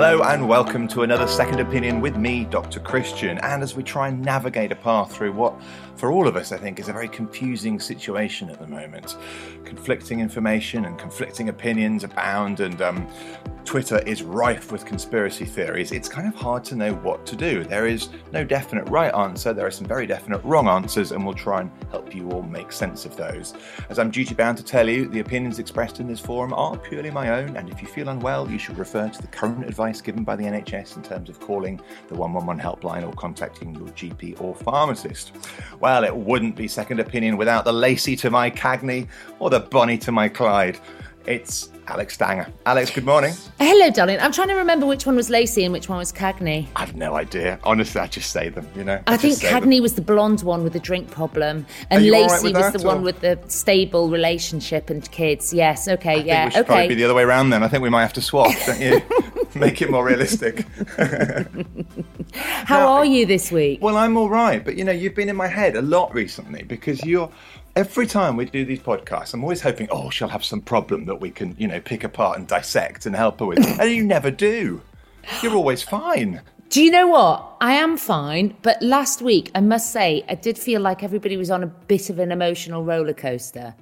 Hello and welcome to another Second Opinion with me, Dr. Christian. And as we try and navigate a path through what, for all of us, I think is a very confusing situation at the moment, conflicting information and conflicting opinions abound, and um, Twitter is rife with conspiracy theories. It's kind of hard to know what to do. There is no definite right answer, there are some very definite wrong answers, and we'll try and help you all make sense of those. As I'm duty bound to tell you, the opinions expressed in this forum are purely my own, and if you feel unwell, you should refer to the current advice given by the NHS in terms of calling the 111 helpline or contacting your GP or pharmacist. Well, it wouldn't be second opinion without the Lacey to my Cagney or the Bonnie to my Clyde. It's Alex Stanger. Alex, good morning. Hello, darling. I'm trying to remember which one was Lacey and which one was Cagney. I've no idea. Honestly, I just say them, you know. I, think just say them. Cagney was the blonde one with the drink problem, and Are you all right Lacey with was the one with the stable relationship and kids. Yes, okay, I think yeah, we should probably okay. be the other way around then. I think we might have to swap, don't you? Make it more realistic. How are you this week? Well, I'm all right, but you know, you've been in my head a lot recently because you're. Every time we do these podcasts, I'm always hoping, oh, she'll have some problem that we can, you know, pick apart and dissect and help her with. and you never do. You're always fine. Do you know what? I am fine, but last week, I must say, I did feel like everybody was on a bit of an emotional roller coaster.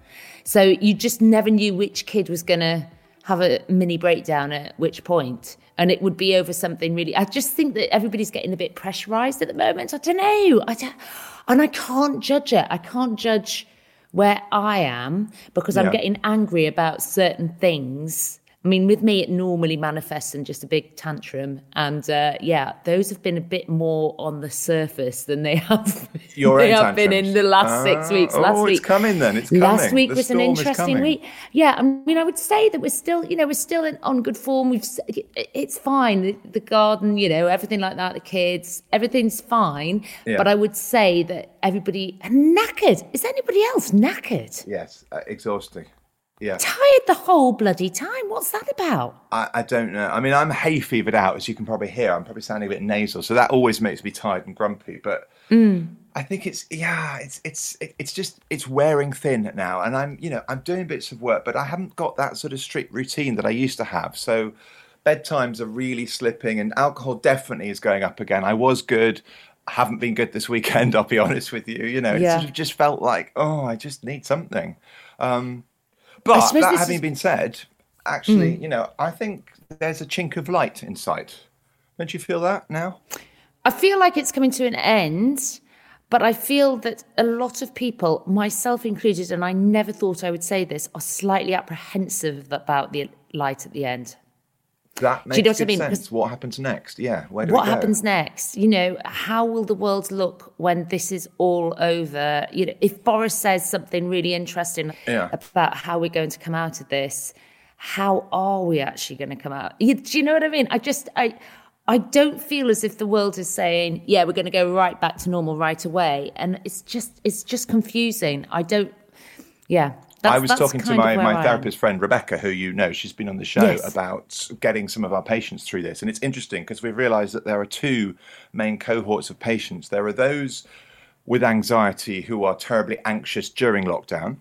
So you just never knew which kid was going to have a mini breakdown at which point, and it would be over something really. I just think that everybody's getting a bit pressurized at the moment. I don't know. I don't, and I can't judge it. I can't judge where I am because I'm getting angry about certain things. I mean, with me, it normally manifests in just a big tantrum, and uh, yeah, those have been a bit more on the surface than they have. Your they have been in the last six Ah, weeks. oh, last it's week, coming then, it's Last week The was an interesting week. Yeah, I mean, I would say that we're still, you know, we're still in, on good form. We've, it's fine. The, the garden, you know, everything like that. The kids, everything's fine. Yeah. But I would say that everybody knackered. Is anybody else knackered? Yes, uh, exhausting. Yeah. Tired the whole bloody time. What's that about? I, I don't know. I mean, I'm hay fevered out, as you can probably hear. I'm probably sounding a bit nasal, so that always makes me tired and grumpy. But I think it's yeah, it's it's it's just it's wearing thin now, and I'm you know I'm doing bits of work, but I haven't got that sort of strict routine that I used to have. So bedtimes are really slipping, and alcohol definitely is going up again. I was good. I haven't been good this weekend. I'll be honest with you. You know, it Yeah. sort of just felt like oh, I just need something. Um, but that having is- been said, actually, hmm. you know, I think there's a chink of light in sight. Don't you feel that now? I feel like it's coming to an end, but I feel that a lot of people, myself included, and I never thought I would say this, are slightly apprehensive about the light at the end. That makes you know what I mean? sense. What happens next? Yeah, where do What happens next? You know, how will the world look when this is all over? You know, if Boris says something really interesting Yeah. about how we're going to come out of this, how are we actually going to come out? You, do you know what I mean? I just, I, I don't feel as if the world is saying, yeah, we're going to go right back to normal right away, and it's just, it's just confusing. I don't, yeah. That's, I was talking to my, my therapist friend Rebecca, who you know, she's been on the show Yes. about getting some of our patients through this. And it's interesting because we've realized that there are two main cohorts of patients. There are those with anxiety who are terribly anxious during lockdown.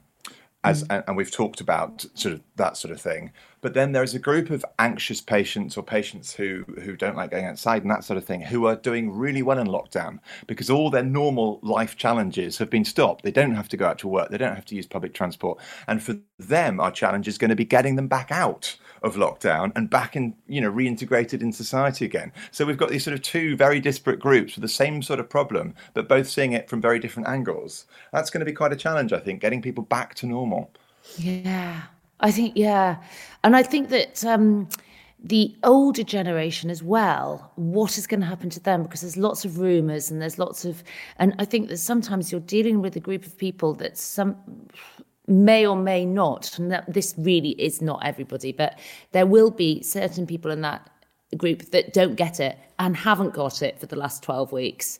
As, Mm. and, and we've talked about sort of that sort of thing. But then there's a group of anxious patients or patients who, who don't like going outside and that sort of thing who are doing really well in lockdown because all their normal life challenges have been stopped. They don't have to go out to work, they don't have to use public transport. And for them, our challenge is going to be getting them back out of lockdown and back in, you know, reintegrated in society again. So we've got these sort of two very disparate groups with the same sort of problem, but both seeing it from very different angles. That's going to be quite a challenge, I think, getting people back to normal. Yeah, I think yeah, and I think that um, the older generation as well. What is going to happen to them? Because there's lots of rumours and there's lots of, and I think that sometimes you're dealing with a group of people that some may or may not. And that, this really is not everybody, but there will be certain people in that group that don't get it and haven't got it for the last 12 weeks.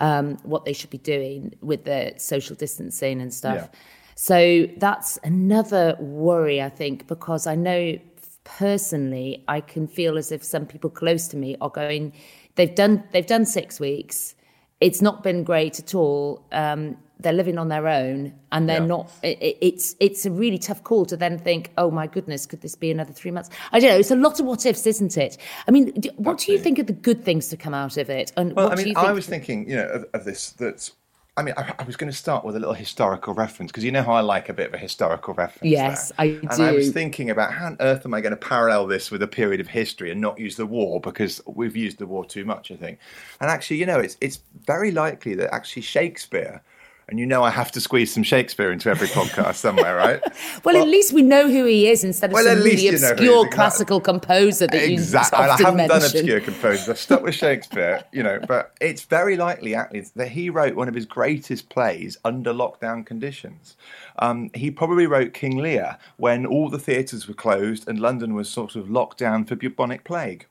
Um, what they should be doing with the social distancing and stuff. Yeah. So that's another worry, I think, because I know personally I can feel as if some people close to me are going, they've done they've done six weeks. It's not been great at all. Um, they're living on their own, and they're Yeah. not. It, it's it's a really tough call to then think, oh my goodness, could this be another three months? I don't know. It's a lot of what ifs, isn't it? I mean, do, what do you think are the good things to come out of it? And Well, what I do mean, you think I was thinking, you know, of, of this. That I mean, I, I was going to start with a little historical reference because you know how I like a bit of a historical reference. Yes, there. I And I was thinking about how on earth am I going to parallel this with a period of history and not use the war because we've used the war too much, I think. And actually, you know, it's it's very likely that actually Shakespeare. And you know I have to squeeze some Shakespeare into every podcast somewhere, right? Well, at least we know who he is instead of Well, some really you know who he obscure classical composer that exactly. you And I haven't mention. done obscure composers. I've stuck with Shakespeare, you know, but it's very likely actually that he wrote one of his greatest plays under lockdown conditions. Um, he probably wrote King Lear when all the theatres were closed and London was sort of locked down for bubonic plague.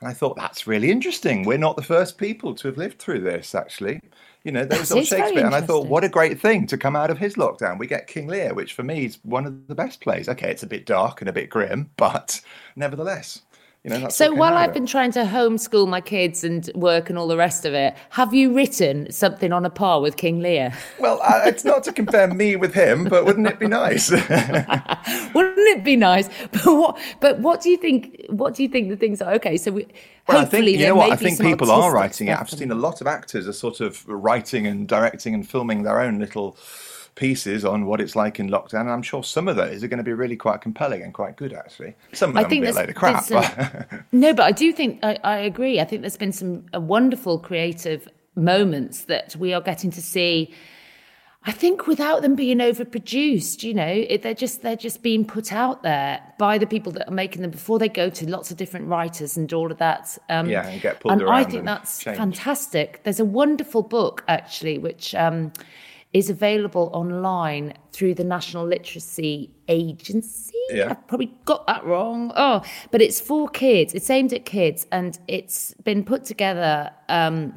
And I thought that's really interesting. We're not the first people to have lived through this, actually. You know, there was That old is very Shakespeare, and I thought, what a great thing to come out of his lockdown. We get King Lear, which for me is one of the best plays. Okay, it's a bit dark and a bit grim, but nevertheless, you know, So while I've been trying to homeschool my kids and work and all the rest of it, have you written something on a par with King Lear? Well, uh, it's not to compare me with him, but wouldn't it be nice? Wouldn't it be nice? But what? But what do you think? What do you think the things are? Okay, so we, well, I think you know what I think people are writing it. I've seen a lot of actors are sort of writing and directing and filming their own little pieces on what it's like in lockdown. And I'm sure some of those are going to be really quite compelling and quite good, actually. Some of I them think a bit there's- load of crap. but- No, but I do think I, I agree. I think there's been some uh, wonderful creative moments that we are getting to see. I think without them being overproduced, you know, it, they're just they're just being put out there by the people that are making them before they go to lots of different writers and all of that. Um, Yeah, and get pulled and I think that's changed. fantastic. There's a wonderful book actually, which um, is available online through the National Literacy Agency. Yeah. I've probably got that wrong. Oh, but it's for kids. It's aimed at kids, and it's been put together. Um,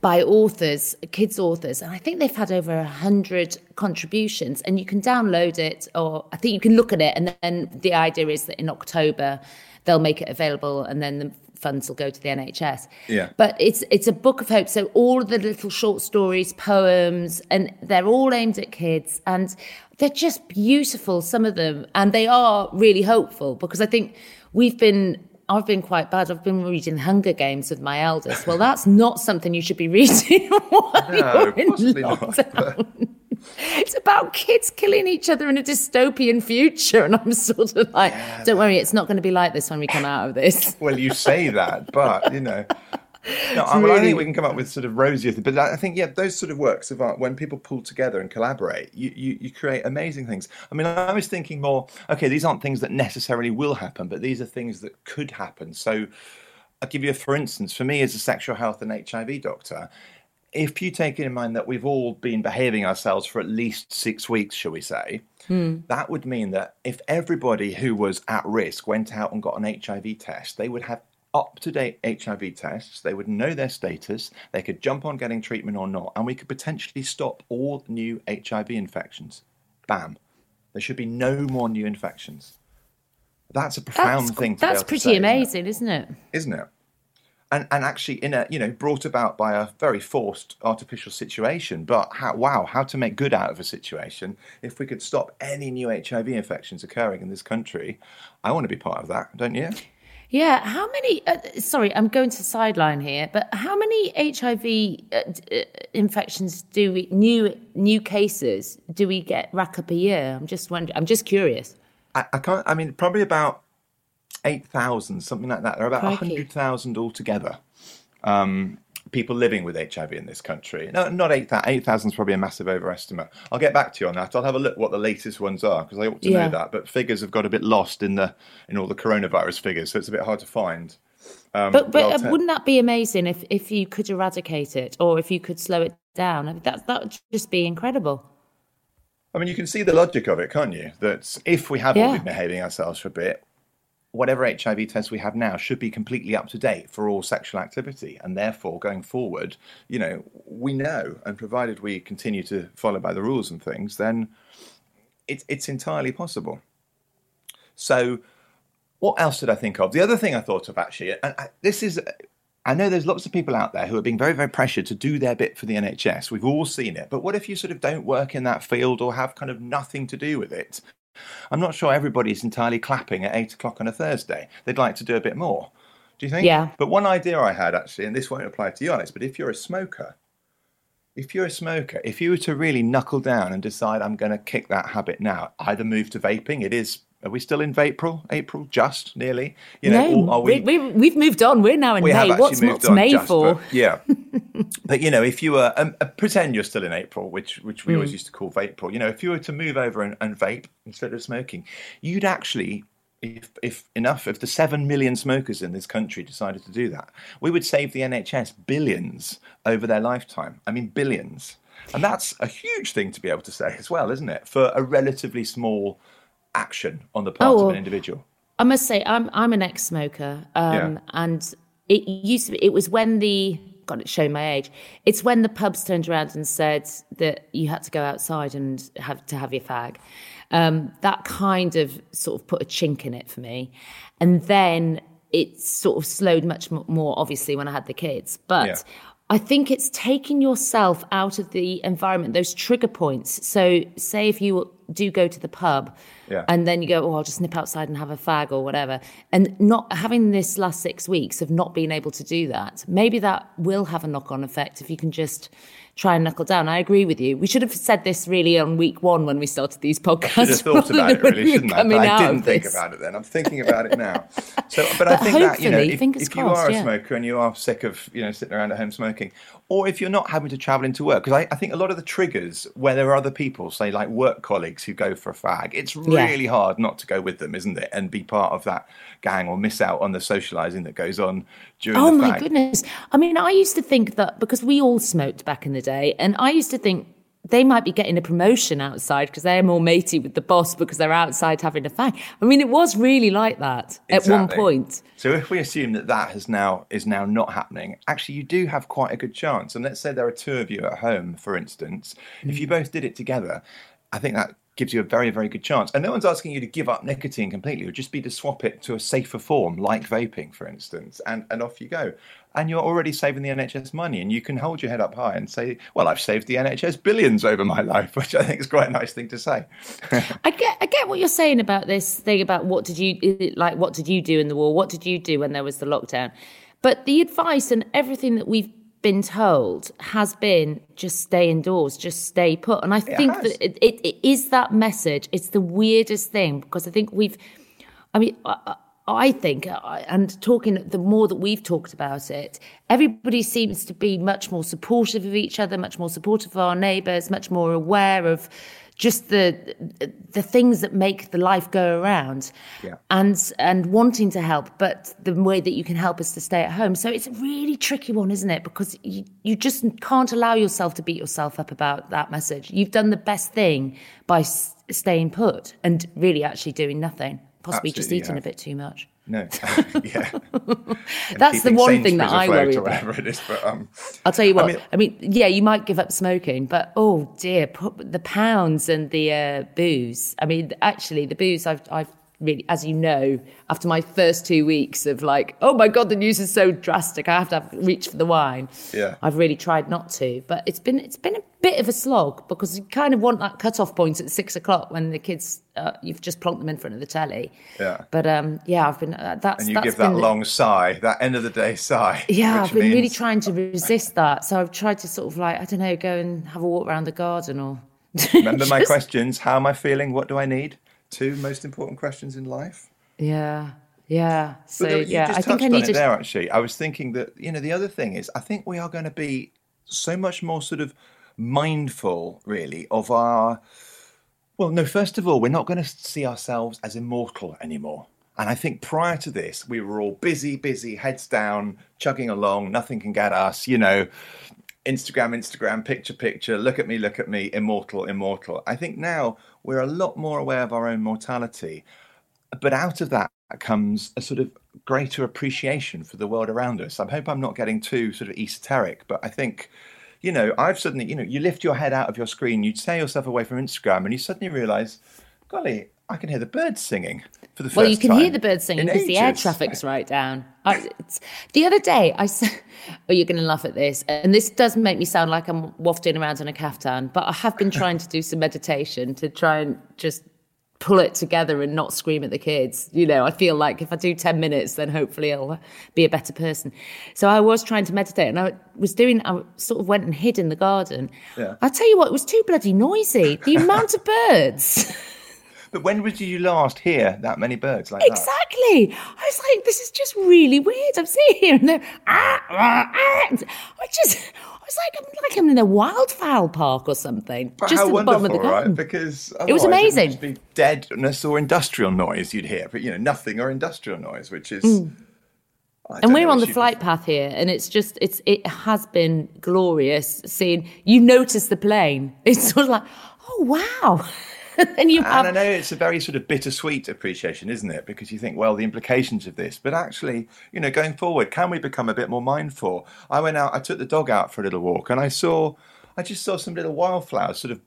by authors, kids authors, and I think they've had over a hundred contributions. And you can download it, or I think you can look at it. And then the idea is that in October they'll make it available, and then the funds will go to the NHS. Yeah. But it's it's a book of hope. So all of the little short stories, poems, and they're all aimed at kids, and they're just beautiful. Some of them, and they are really hopeful because I think we've been. I've been quite bad. I've been reading Hunger Games with my eldest. Well, that's not something you should be reading while No, you're in possibly not, lockdown. It's about kids killing each other in a dystopian future, and I'm sort of like, don't worry, it's not going to be like this when we come out of this. well, you say that, but you know. No, I, well, I think we can come up with sort of rosier, but I think yeah, those sort of works of art when people pull together and collaborate, you, you you create amazing things. I mean, I was thinking more. Okay, these aren't things that necessarily will happen, but these are things that could happen. So, I'll give you a for instance. For me, as a sexual health and HIV doctor, if you take it in mind that we've all been behaving ourselves for at least six weeks, shall we say, hmm. that would mean that if everybody who was at risk went out and got an HIV test, they would have up to date HIV tests, they would know their status, they could jump on getting treatment or not, and we could potentially stop all new HIV infections. Bam. There should be no more new infections. That's a profound That's, thing that's pretty say, isn't it? amazing, isn't it? Isn't it? And, and actually in a you know brought about by a very forced artificial situation. But how, wow how to make good out of a situation. If we could stop any new hiv infections occurring in this country i want to be part of that don't you? Yeah how many uh, sorry i'm going to sideline here but how many hiv uh, uh, infections do we new new cases do we get rack up a year? I'm just wondering i'm just curious. I, I can't i mean probably about 8,000, something like that. There are about Crikey. 100,000 altogether. Um, people living with HIV in this country. No, not 8,000. 8,000 is probably a massive overestimate. I'll get back to you on that. I'll have a look what the latest ones are because I ought to Yeah. know that. But figures have got a bit lost in the in all the coronavirus figures, so it's a bit hard to find. Um, But but uh, te- wouldn't that be amazing if if you could eradicate it or if you could slow it down? I mean, that that would just be incredible. I mean, you can see the logic of it, can't you? That if we have all been behaving ourselves for a bit, whatever HIV test we have now should be completely up to date for all sexual activity. And therefore, going forward, you know, we know, and provided we continue to follow by the rules and things, then it's it's entirely possible. So, what else did I think of? The other thing I thought of actually, and I, this is, I know there's lots of people out there who are being very, very pressured to do their bit for the NHS. We've all seen it. But what if you sort of don't work in that field or have kind of nothing to do with it? I'm not sure everybody's entirely clapping at eight o'clock on a Thursday. They'd like to do a bit more. Do you think? Yeah. But one idea I had actually, and this won't apply to you, Alex, but if you're a smoker, if you're a smoker, if you were to really knuckle down and decide I'm going to kick that habit now, either move to vaping. It is. Are we still in April? April, just nearly. You know, no, are we? we, we've moved on. We're now in we have May. What's on May just, for? but- yeah, but you know, if you were um, uh, pretend you're still in April, which which we always Hmm. used to call April. You know, if you were to move over and, and vape instead of smoking, you'd actually. If, if enough if the seven million smokers in this country decided to do that, we would save the NHS billions over their lifetime. I mean, billions. And that's a huge thing to be able to say as well, isn't it? For a relatively small action on the part Oh, of an individual. I must say, I'm I'm an ex-smoker, um, Yeah. and it used to. Be, it was when the God, it's showing my age. It's when the pubs turned around and said that you had to go outside and have to have your fag. Um, that kind of sort of put a chink in it for me, and then it sort of slowed much more. Obviously, when I had the kids, but. Yeah. I think it's taking yourself out of the environment, those trigger points. So, say if you do go to the pub Yeah. and then you go, oh, I'll just nip outside and have a fag or whatever. And not having this last six weeks of not being able to do that, maybe that will have a knock on effect if you can just try and knuckle down. I agree with you. We should have said this really on week one when we started these podcasts. should have thought about it really, shouldn't I? But I didn't think this. about it then. I'm thinking about it now. So, but, I think that you know, if, if you are a yeah. smoker and you are sick of you know sitting around at home smoking, or if you're not having to travel into work, because I, I think a lot of the triggers where there are other people, say like work colleagues who go for a fag, it's Yeah. really hard not to go with them, isn't it, and be part of that gang or miss out on the socialising that goes on during the Oh my goodness. I mean, I used to think that because we all smoked back in the day, and I used to think they might be getting a promotion outside because they're more matey with the boss because they're outside having a fag. I mean, it was really like that at one point. So if we assume that that has now is now not happening, actually you do have quite a good chance. And let's say there are two of you at home, for instance, if Mm. you both did it together, I think that gives you a very very good chance. And no one's asking you to give up nicotine completely. It would just be to swap it to a safer form, like vaping, for instance, and and off you go. And you're already saving the NHS money, and you can hold your head up high and say, "Well, I've saved the NHS billions over my life," which I think is quite a nice thing to say. I get, I get what you're saying about this thing about what did you like? What did you do in the war? What did you do when there was the lockdown? But the advice and everything that we've been told has been just stay indoors, just stay put. And I think has. that it, it, it is that message. It's the weirdest thing because I think we've, I mean, I, I- I think, I- and talking the more that we've talked about it, everybody seems to be much more supportive of each other, much more supportive of our neighbours, much more aware of just the the things that make the life go around, Yeah. and and wanting to help, but the way that you can help is to stay at home. So it's a really tricky one, isn't it? Because you, you just can't allow yourself to beat yourself up about that message. You've done the best thing by s- staying put and really actually doing nothing, possibly just eating yeah. a bit too much. No, yeah. That's the one thing that I worry or about. whatever it is. But um, I'll tell you what. I I mean- mean, yeah, you might give up smoking, but oh dear, the pounds and the uh, booze. I mean, actually, the booze I've I've really, as you know, after my first two weeks of like, oh my god, the news is so drastic, I have to have, reach for the wine. Yeah. I've really tried not to, but it's been it's been a bit of a slog because you kind of want that cut off point at six o'clock when the kids uh, you've just plonked them in front of the telly. Yeah. But um, yeah, I've been uh, that's And you that's give that been long sigh, that end of the day sigh. yeah, I've been really trying to resist that. So I've tried to sort of like I don't know, go and have a walk around the garden or. Remember my just- questions. How am I feeling? What do I need? Two most important questions in life. Yeah, yeah. So But there- you yeah, I think I need to. there. Actually, I was thinking that you know the other thing is I think we are going to be so much more sort of mindful, really, of our. Well, no. First of all, we're not going to see ourselves as immortal anymore. And I think prior to this, we were all busy, busy, heads down, chugging along. Nothing can get us. You know, Instagram, Instagram, picture, picture, look at me, look at me, immortal, immortal. I think now we're a lot more aware of our own mortality. But out of that comes a sort of greater appreciation for the world around us. I hope I'm not getting too sort of esoteric, but I think, you know, I've suddenly, you know, you lift your head out of your screen, you tear yourself away from Instagram, and you suddenly realize, golly, I can hear the birds singing for the first Well, you can hear the birds singing because the air traffic's right down. I, it's, the other day, I said, "Oh, you're going to laugh at this," and this does make me sound like I'm wafting around in a caftan. But I have been trying to do some meditation to try and just pull it together and not scream at the kids. You know, I feel like if I do ten minutes, then hopefully I'll be a better person. So I was trying to meditate, and I was doing. I sort of went and hid in the garden. Yeah. I tell you what, it was too bloody noisy. The amount of birds. But when did you last hear that many birds like that? Exactly. I was like, this is just really weird. I'm sitting here and they're, ah, ah, ah. I just, I was like, I'm like I'm in a wildfowl park or something. But just at the bottom of the wonderful, right? garden. Because It was amazing. It would be deadness or industrial noise you'd hear, but you know, nothing or industrial noise, which is. Mm. and we're on the flight path here, and it's just, it's, it has been glorious seeing. You notice the plane. It's sort of like, oh wow. and you have And I know it's a very sort of bittersweet appreciation, isn't it? Because you think, well, the implications of this, but actually, you know, going forward, can we become a bit more mindful? I went out, I took the dog out for a little walk, and I saw, I just saw some little wildflowers sort of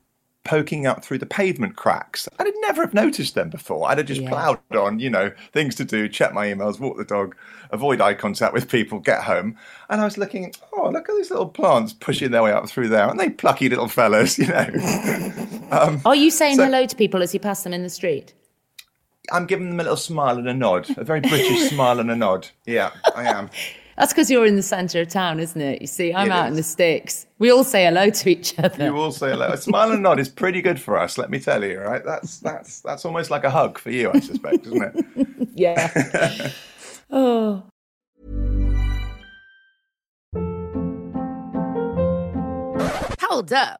poking up through the pavement cracks. I'd never have noticed them before. I'd have just Yeah. ploughed on, you know, things to do, check my emails, walk the dog, avoid eye contact with people, get home. And I was looking, oh, look at these little plants pushing their way up through there. Aren't they plucky little fellas, you know? Um, Are you saying So- hello to people as you pass them in the street? I'm giving them a little smile and a nod, a very British smile and a nod. Yeah, I am. That's because you're in the centre of town, isn't it? You see, I'm It out is. in the sticks. We all say hello to each other. You all say hello. A smile and nod is pretty good for us, let me tell you. Right? That's that's that's almost like a hug for you, I suspect, isn't it? Yeah. oh. Hold up.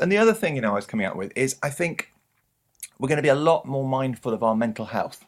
And the other thing, you know, I was coming up with is I think we're going to be a lot more mindful of our mental health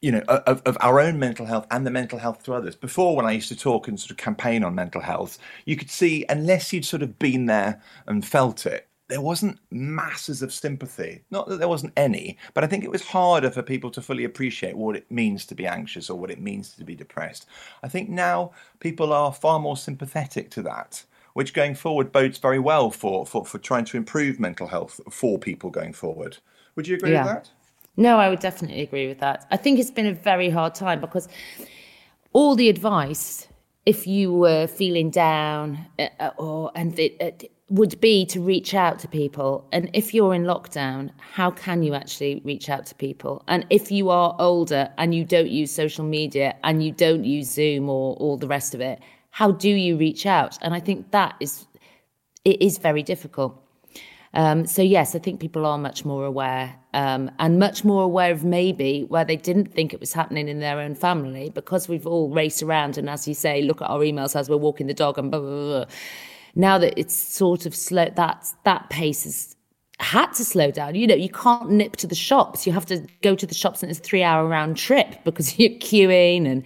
you know, of, of our own mental health and the mental health to others. Before, when I used to talk and sort of campaign on mental health, you could see, unless you'd sort of been there and felt it, there wasn't masses of sympathy. Not that there wasn't any, but I think it was harder for people to fully appreciate what it means to be anxious or what it means to be depressed. I think now people are far more sympathetic to that, which going forward bodes very well for, for, for trying to improve mental health for people going forward. Would you agree yeah. with that? No, I would definitely agree with that. I think it's been a very hard time because all the advice, if you were feeling down uh, or and it, it would be to reach out to people. And if you're in lockdown, how can you actually reach out to people? And if you are older and you don't use social media and you don't use Zoom or all the rest of it, how do you reach out? And I think that is it is very difficult. Um, so yes, I think people are much more aware um, and much more aware of maybe where they didn't think it was happening in their own family because we've all raced around and, as you say, look at our emails as we're walking the dog and blah blah blah. Now that it's sort of slow, that that pace has had to slow down. You know, you can't nip to the shops. You have to go to the shops and it's a three hour round trip because you're queuing and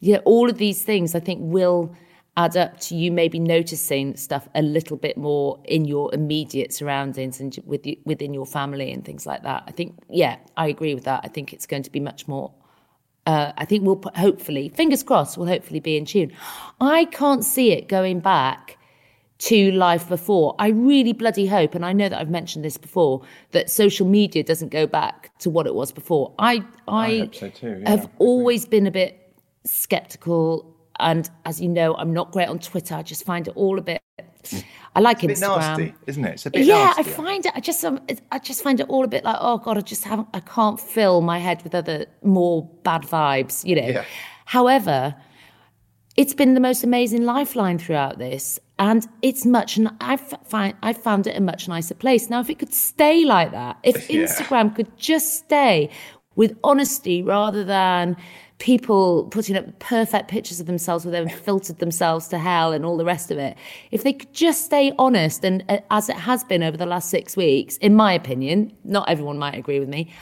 yeah, all of these things I think will add up to you maybe noticing stuff a little bit more in your immediate surroundings and with you, within your family and things like that. I think, yeah, I agree with that. I think it's going to be much more. Uh, I think we'll put, hopefully, fingers crossed, we'll hopefully be in tune. I can't see it going back to life before. I really bloody hope, and I know that I've mentioned this before, that social media doesn't go back to what it was before. I I, I so too, yeah, have always been a bit skeptical, and as you know, I'm not great on Twitter. I just find it all a bit. I like it's Instagram, nasty, isn't it? It's a bit yeah. Nasty, I find it. I just um, I just find it all a bit like oh god, I just haven't. I can't fill my head with other more bad vibes, you know. Yeah. However, it's been the most amazing lifeline throughout this and it's much and i find i found it a much nicer place. Now if it could stay like that if yeah. instagram could just stay with honesty rather than people putting up perfect pictures of themselves where they've filtered themselves to hell and all the rest of it. If they could just stay honest and uh, as it has been over the last six weeks in my opinion not everyone might agree with me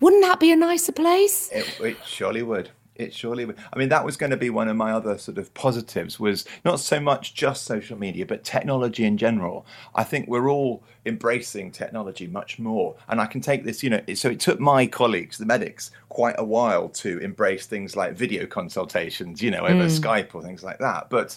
wouldn't that be a nicer place? It, it surely would it surely would. I mean, that was going to be one of my other sort of positives was not so much just social media, but technology in general. I think we're all embracing technology much more. And I can take this, you know, so it took my colleagues, the medics, quite a while to embrace things like video consultations, you know, over mm. Skype or things like that. But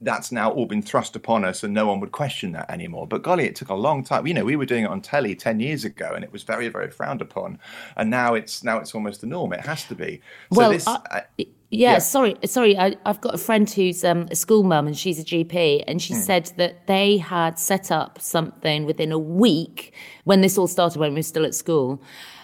that's now all been thrust upon us and no one would question that anymore. But golly, it took a long time. You know, we were doing it on telly 10 years ago and it was very, very frowned upon. And now it's now it's almost the norm. It has to be. So well, this, I, I, yeah, yeah, sorry, sorry. I, have got a friend who's um, a school mum and she's a GP, and she hmm. said that they had set up something within a week when this all started when we were still at school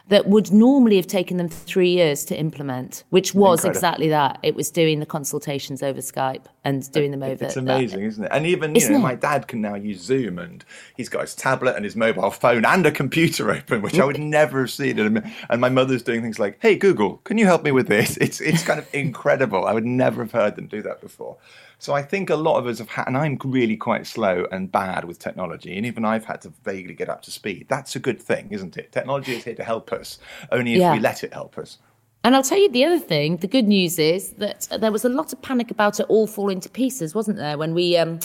that would normally have taken them three years to implement, which was Incredible. exactly that. It was doing the consultations over Skype and doing them over. It's amazing, is isn't it? And even you know, my dad can now use Zoom, and he's got his tablet and his mobile phone and a computer open, which I would never have seen. And my mother's doing things like, "Hey Google, can you help me with this?" It's it's kind of incredible. I would never have heard them do that before. So I think a lot of us have had, and I'm really quite slow and bad with technology, and even I've had to vaguely get up to speed. That's a good thing, isn't it? Technology is here to help us, only if yeah. we let it help us. And I'll tell you the other thing. The good news is that there was a lot of panic about it all falling to pieces, wasn't there, when we um,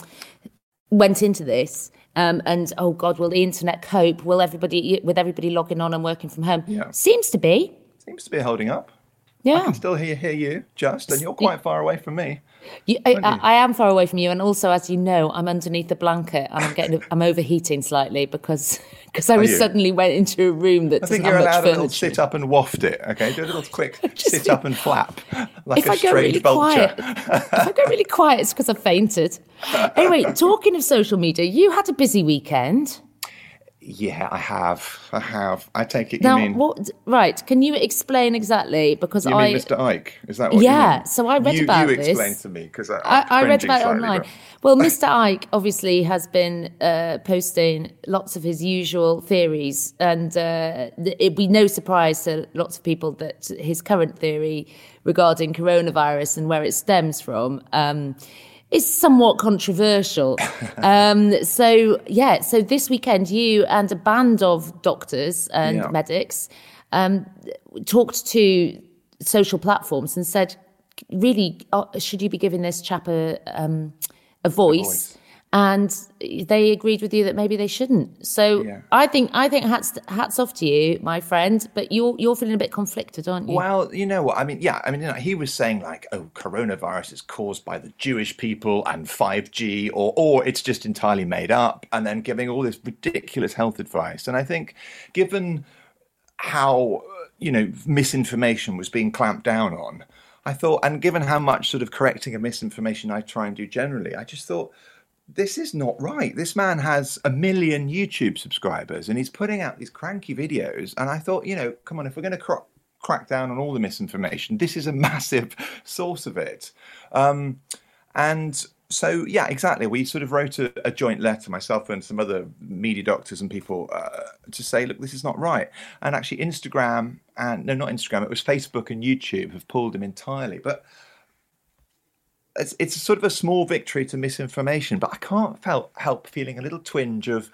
went into this? Um, and oh God, will the internet cope? Will everybody with everybody logging on and working from home? Yeah. Seems to be. Seems to be holding up. Yeah. I can still hear, hear you, just, and you're quite far away from me. You, I, I, am far away from you, and also, as you know, I'm underneath the blanket, and I'm getting, I'm overheating slightly because because I was suddenly went into a room that I think you're allowed a little sit up and waft it. Okay, do a little quick sit up and flap like if a strange really vulture. Quiet, if I go really quiet, it's because I fainted. Anyway, talking of social media, you had a busy weekend. Yeah, I have. I have. I take it now, you mean what? Right? Can you explain exactly? Because you I mean Mr. Icke. Is that what? Yeah. So I read you, about you this. You explained to me because I, I, I, read about it online. But... Well, Mr. Icke obviously has been uh, posting lots of his usual theories, and uh, it'd be no surprise to lots of people that his current theory regarding coronavirus and where it stems from. Um, is somewhat controversial. um, so yeah, so this weekend, you and a band of doctors and Yeah. medics um, talked to social platforms and said, really, uh, should you be giving this chap a, um, a voice? voice. And they agreed with you that maybe they shouldn't. So Yeah. I think I think hats hats off to you, my friend. But you're you're feeling a bit conflicted, aren't you? Well, you know what? I mean, yeah, I mean, you know, he was saying like, oh, coronavirus is caused by the Jewish people and 5G, or or it's just entirely made up, and then giving all this ridiculous health advice. And I think, given how you know misinformation was being clamped down on, I thought, and given how much sort of correcting of misinformation I try and do generally, I just thought this is not right. This man has a million YouTube subscribers and he's putting out these cranky videos. And I thought, you know, come on, if we're going to crack down on all the misinformation, this is a massive source of it. Um, and so, yeah, exactly. We sort of wrote a, a joint letter, myself and some other media doctors and people, uh, to say, look, this is not right. And actually, Instagram and no, not Instagram, it was Facebook and YouTube have pulled him entirely. But it's, it's sort of a small victory to misinformation, but I can't fel- help feeling a little twinge of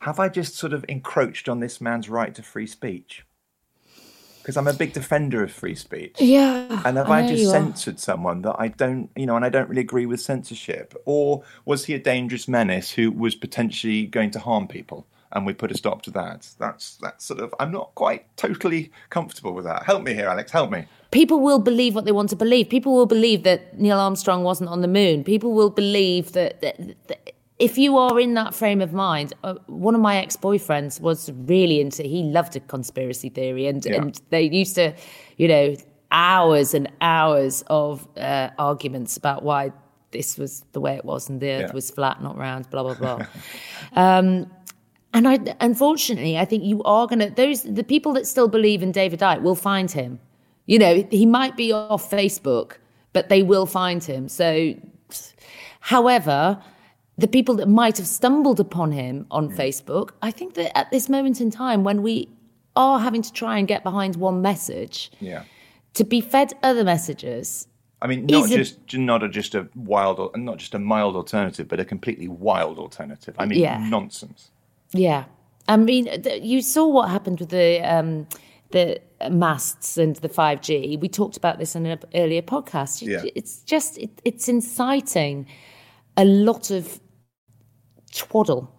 have I just sort of encroached on this man's right to free speech? Because I'm a big defender of free speech. yeah. And have I, know just you are. censored someone that I don't, you know, and I don't really agree with censorship? Or was he a dangerous menace who was potentially going to harm people? And we put a stop to that. That's that's sort of. I'm not quite totally comfortable with that. Help me here, Alex. Help me. people will believe what they want to believe. People will believe that Neil Armstrong wasn't on the moon. People will believe that, that, that if you are in that frame of mind, uh, one of my ex boyfriends was really into. He loved a conspiracy theory, and Yeah. and they used to, you know, hours and hours of uh, arguments about why this was the way it was and the earth Yeah. was flat, not round. Blah blah blah. um, and I, unfortunately, I think you are going to, those, the people that still believe in David Icke will find him. You know, he might be off Facebook, but they will find him. So, however, the people that might have stumbled upon him on mm. Facebook, I think that at this moment in time, when we are having to try and get behind one message, Yeah. to be fed other messages, I mean, not Is it- just not a, just a wild, not just a mild alternative, but a completely wild alternative. I mean, Yeah. nonsense. Yeah, I mean, you saw what happened with the um, the masts and the five G. We talked about this in an earlier podcast. Yeah. It's just it, it's inciting a lot of twaddle.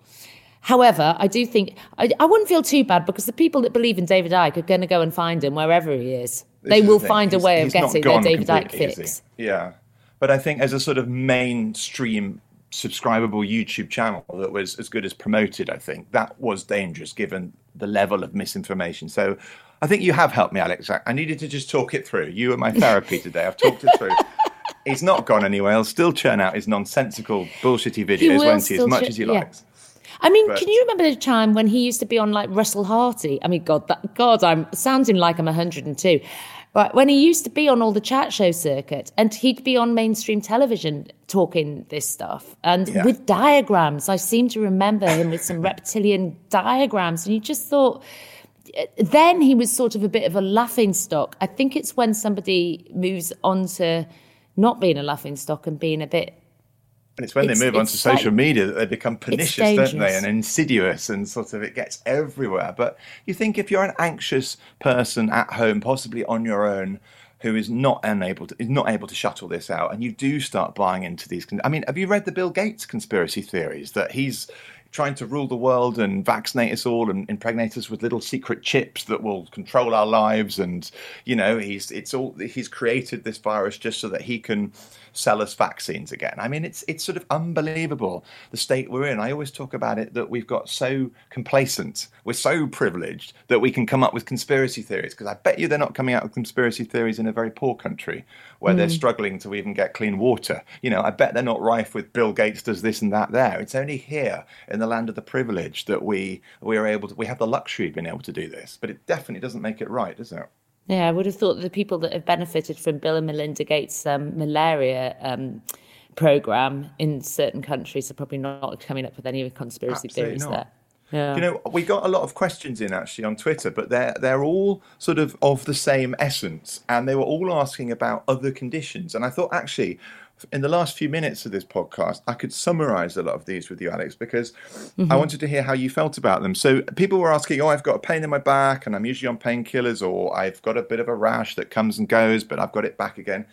However, I do think I, I wouldn't feel too bad because the people that believe in David Icke are going to go and find him wherever he is. This they is will the find a He's- way of he's getting their David Icke completely, is he? fix. Yeah, but I think as a sort of mainstream subscribable YouTube channel that was as good as promoted, I think that was dangerous given the level of misinformation. So I think you have helped me, Alex. I needed to just talk it through. You were my therapy today. I've talked it through. He's not gone anywhere. He'll still churn out his nonsensical, bullshitty videos, won't he? As much as he yeah. likes. I mean, But- can you remember the time when he used to be on like Russell Harty? I mean, God, that, God, I'm sounding like I'm 102. Right, when he used to be on all the chat show circuit, and he'd be on mainstream television talking this stuff, and Yeah. with diagrams. I seem to remember him with some reptilian diagrams, and you just thought. Eh, then he was sort of a bit of a laughing stock. I think it's when somebody moves on to not being a laughing stock and being a bit And it's when It's- they move on to it's social like- media that they become pernicious, don't they? And insidious and sort of it gets everywhere. But you think if you're an anxious person at home, possibly on your own, who is not unable to is not able to shut all this out, and you do start buying into these. I mean, have you read the Bill Gates conspiracy theories that he's trying to rule the world and vaccinate us all and impregnate us with little secret chips that will control our lives. And you know he's it's all he's created this virus just so that he can sell us vaccines again. I mean it's it's sort of unbelievable the state we're in. I always talk about it that we've got so complacent we're so privileged that we can come up with conspiracy theories because i bet you they're not coming out with conspiracy theories in a very poor country where they're hmm. struggling to even get clean water. You know i bet they're not rife with bill gates does this and that there. It's only here in the land of the privileged that we we are able to we have the luxury of being able to do this but it definitely doesn't make it right does it Yeah, I would have thought that the people that have benefited from Bill and Melinda Gates' um, malaria um, program in certain countries are probably not coming up with any conspiracy Absolutely theories not. there. Yeah. You know, we got a lot of questions in actually on Twitter, but they're they're all sort of of the same essence, and they were all asking about other conditions. And I thought actually, in the last few minutes of this podcast, I could summarize a lot of these with you, Alex, because mm-hmm. I wanted to hear how you felt about them. So people were asking, Oh, I've got a pain in my back and I'm usually on painkillers, or I've got a bit of a rash that comes and goes, but I've got it back again.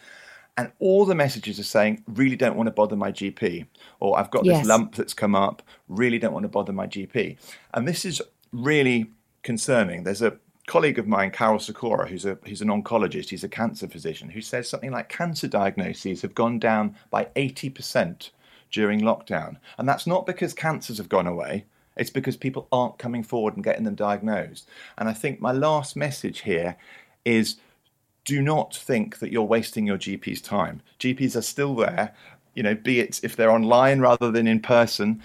And all the messages are saying, really don't want to bother my GP, or I've got yes. this lump that's come up, really don't want to bother my GP. And this is really concerning. There's a colleague of mine, Karol Sikora, who's a who's an oncologist, he's a cancer physician, who says something like cancer diagnoses have gone down by 80% during lockdown. And that's not because cancers have gone away. It's because people aren't coming forward and getting them diagnosed. And I think my last message here is do not think that you're wasting your GP's time. GPs are still there, you know, be it if they're online rather than in person.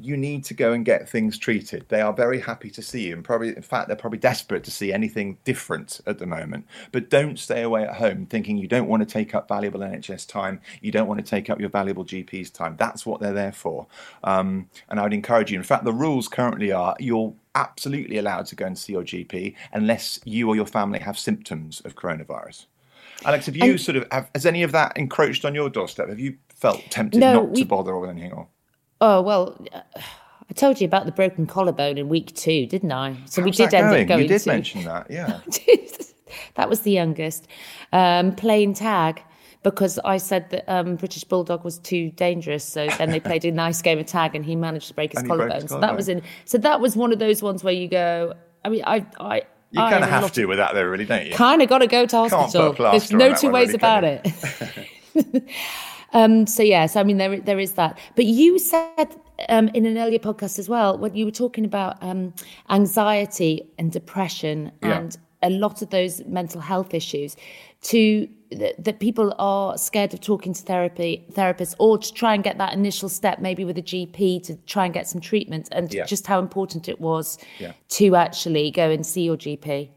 You need to go and get things treated. They are very happy to see you, and probably, in fact, they're probably desperate to see anything different at the moment. But don't stay away at home thinking you don't want to take up valuable NHS time. You don't want to take up your valuable GP's time. That's what they're there for. Um, and I would encourage you. In fact, the rules currently are you're absolutely allowed to go and see your GP unless you or your family have symptoms of coronavirus. Alex, have you and, sort of have, has any of that encroached on your doorstep? Have you felt tempted no, not we, to bother with anything? Or? Oh well, I told you about the broken collarbone in week two, didn't I? So How's we did end going? up going. You did to, mention that, yeah. that was the youngest. Um, playing tag because I said that um, British Bulldog was too dangerous. So then they played a nice game of tag, and he managed to break his collarbone. So that was in. So that was one of those ones where you go. I mean, I, I. You kind of have to with that, though, really, don't you? Kind of got to go to hospital. There's no two ways really, about it. um, so yes, I mean there there is that. But you said um, in an earlier podcast as well when you were talking about um, anxiety and depression and a lot of those mental health issues to that, that, people are scared of talking to therapy therapists or to try and get that initial step maybe with a GP to try and get some treatment and yeah. just how important it was yeah. to actually go and see your GP.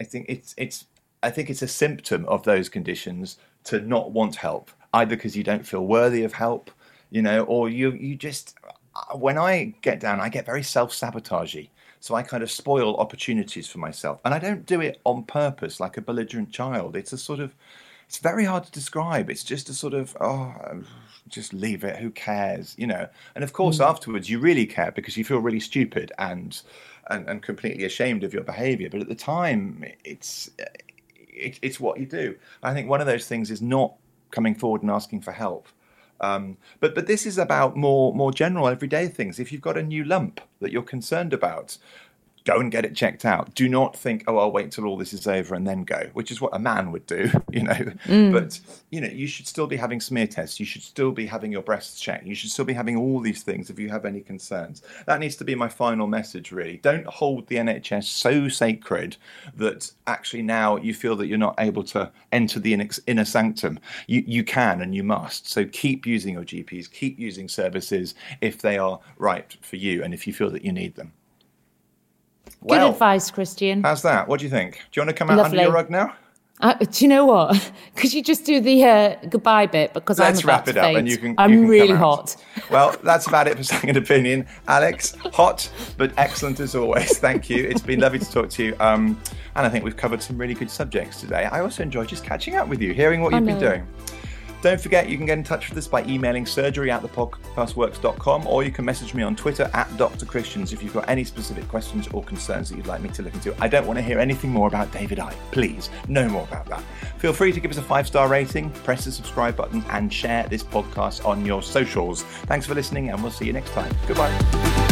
I think it's it's I think it's a symptom of those conditions to not want help either because you don't feel worthy of help, you know, or you you just when I get down I get very self-sabotagey so I kind of spoil opportunities for myself. And I don't do it on purpose like a belligerent child. It's a sort of, it's very hard to describe. It's just a sort of, oh, just leave it. Who cares? You know. And of course, mm. afterwards, you really care because you feel really stupid and, and, and completely ashamed of your behavior. But at the time, it's, it, it's what you do. I think one of those things is not coming forward and asking for help. Um, but but this is about more more general everyday things. If you've got a new lump that you're concerned about, go and get it checked out. Do not think, oh, I'll wait till all this is over and then go, which is what a man would do, you know. Mm. But you know, you should still be having smear tests. You should still be having your breasts checked. You should still be having all these things if you have any concerns. That needs to be my final message, really. Don't hold the NHS so sacred that actually now you feel that you're not able to enter the inner sanctum. You you can and you must. So keep using your GPs. Keep using services if they are right for you and if you feel that you need them. Well, Good advice, Christian. How's that? What do you think? Do you want to come out Lovely. under your rug now? Uh, do you know what? Could you just do the uh, goodbye bit because Let's I'm wrap it up and you can. I'm you can really hot. Well, that's about it for second opinion. Alex, hot but excellent as always. Thank you. It's been lovely to talk to you. Um, and I think we've covered some really good subjects today. I also enjoyed just catching up with you, hearing what you've been doing. Don't forget, you can get in touch with us by emailing surgery at thepodcastworks.com or you can message me on Twitter at Dr. Christians if you've got any specific questions or concerns that you'd like me to look into. I don't want to hear anything more about David Icke. Please, no more about that. Feel free to give us a five star rating, press the subscribe button, and share this podcast on your socials. Thanks for listening, and we'll see you next time. Goodbye.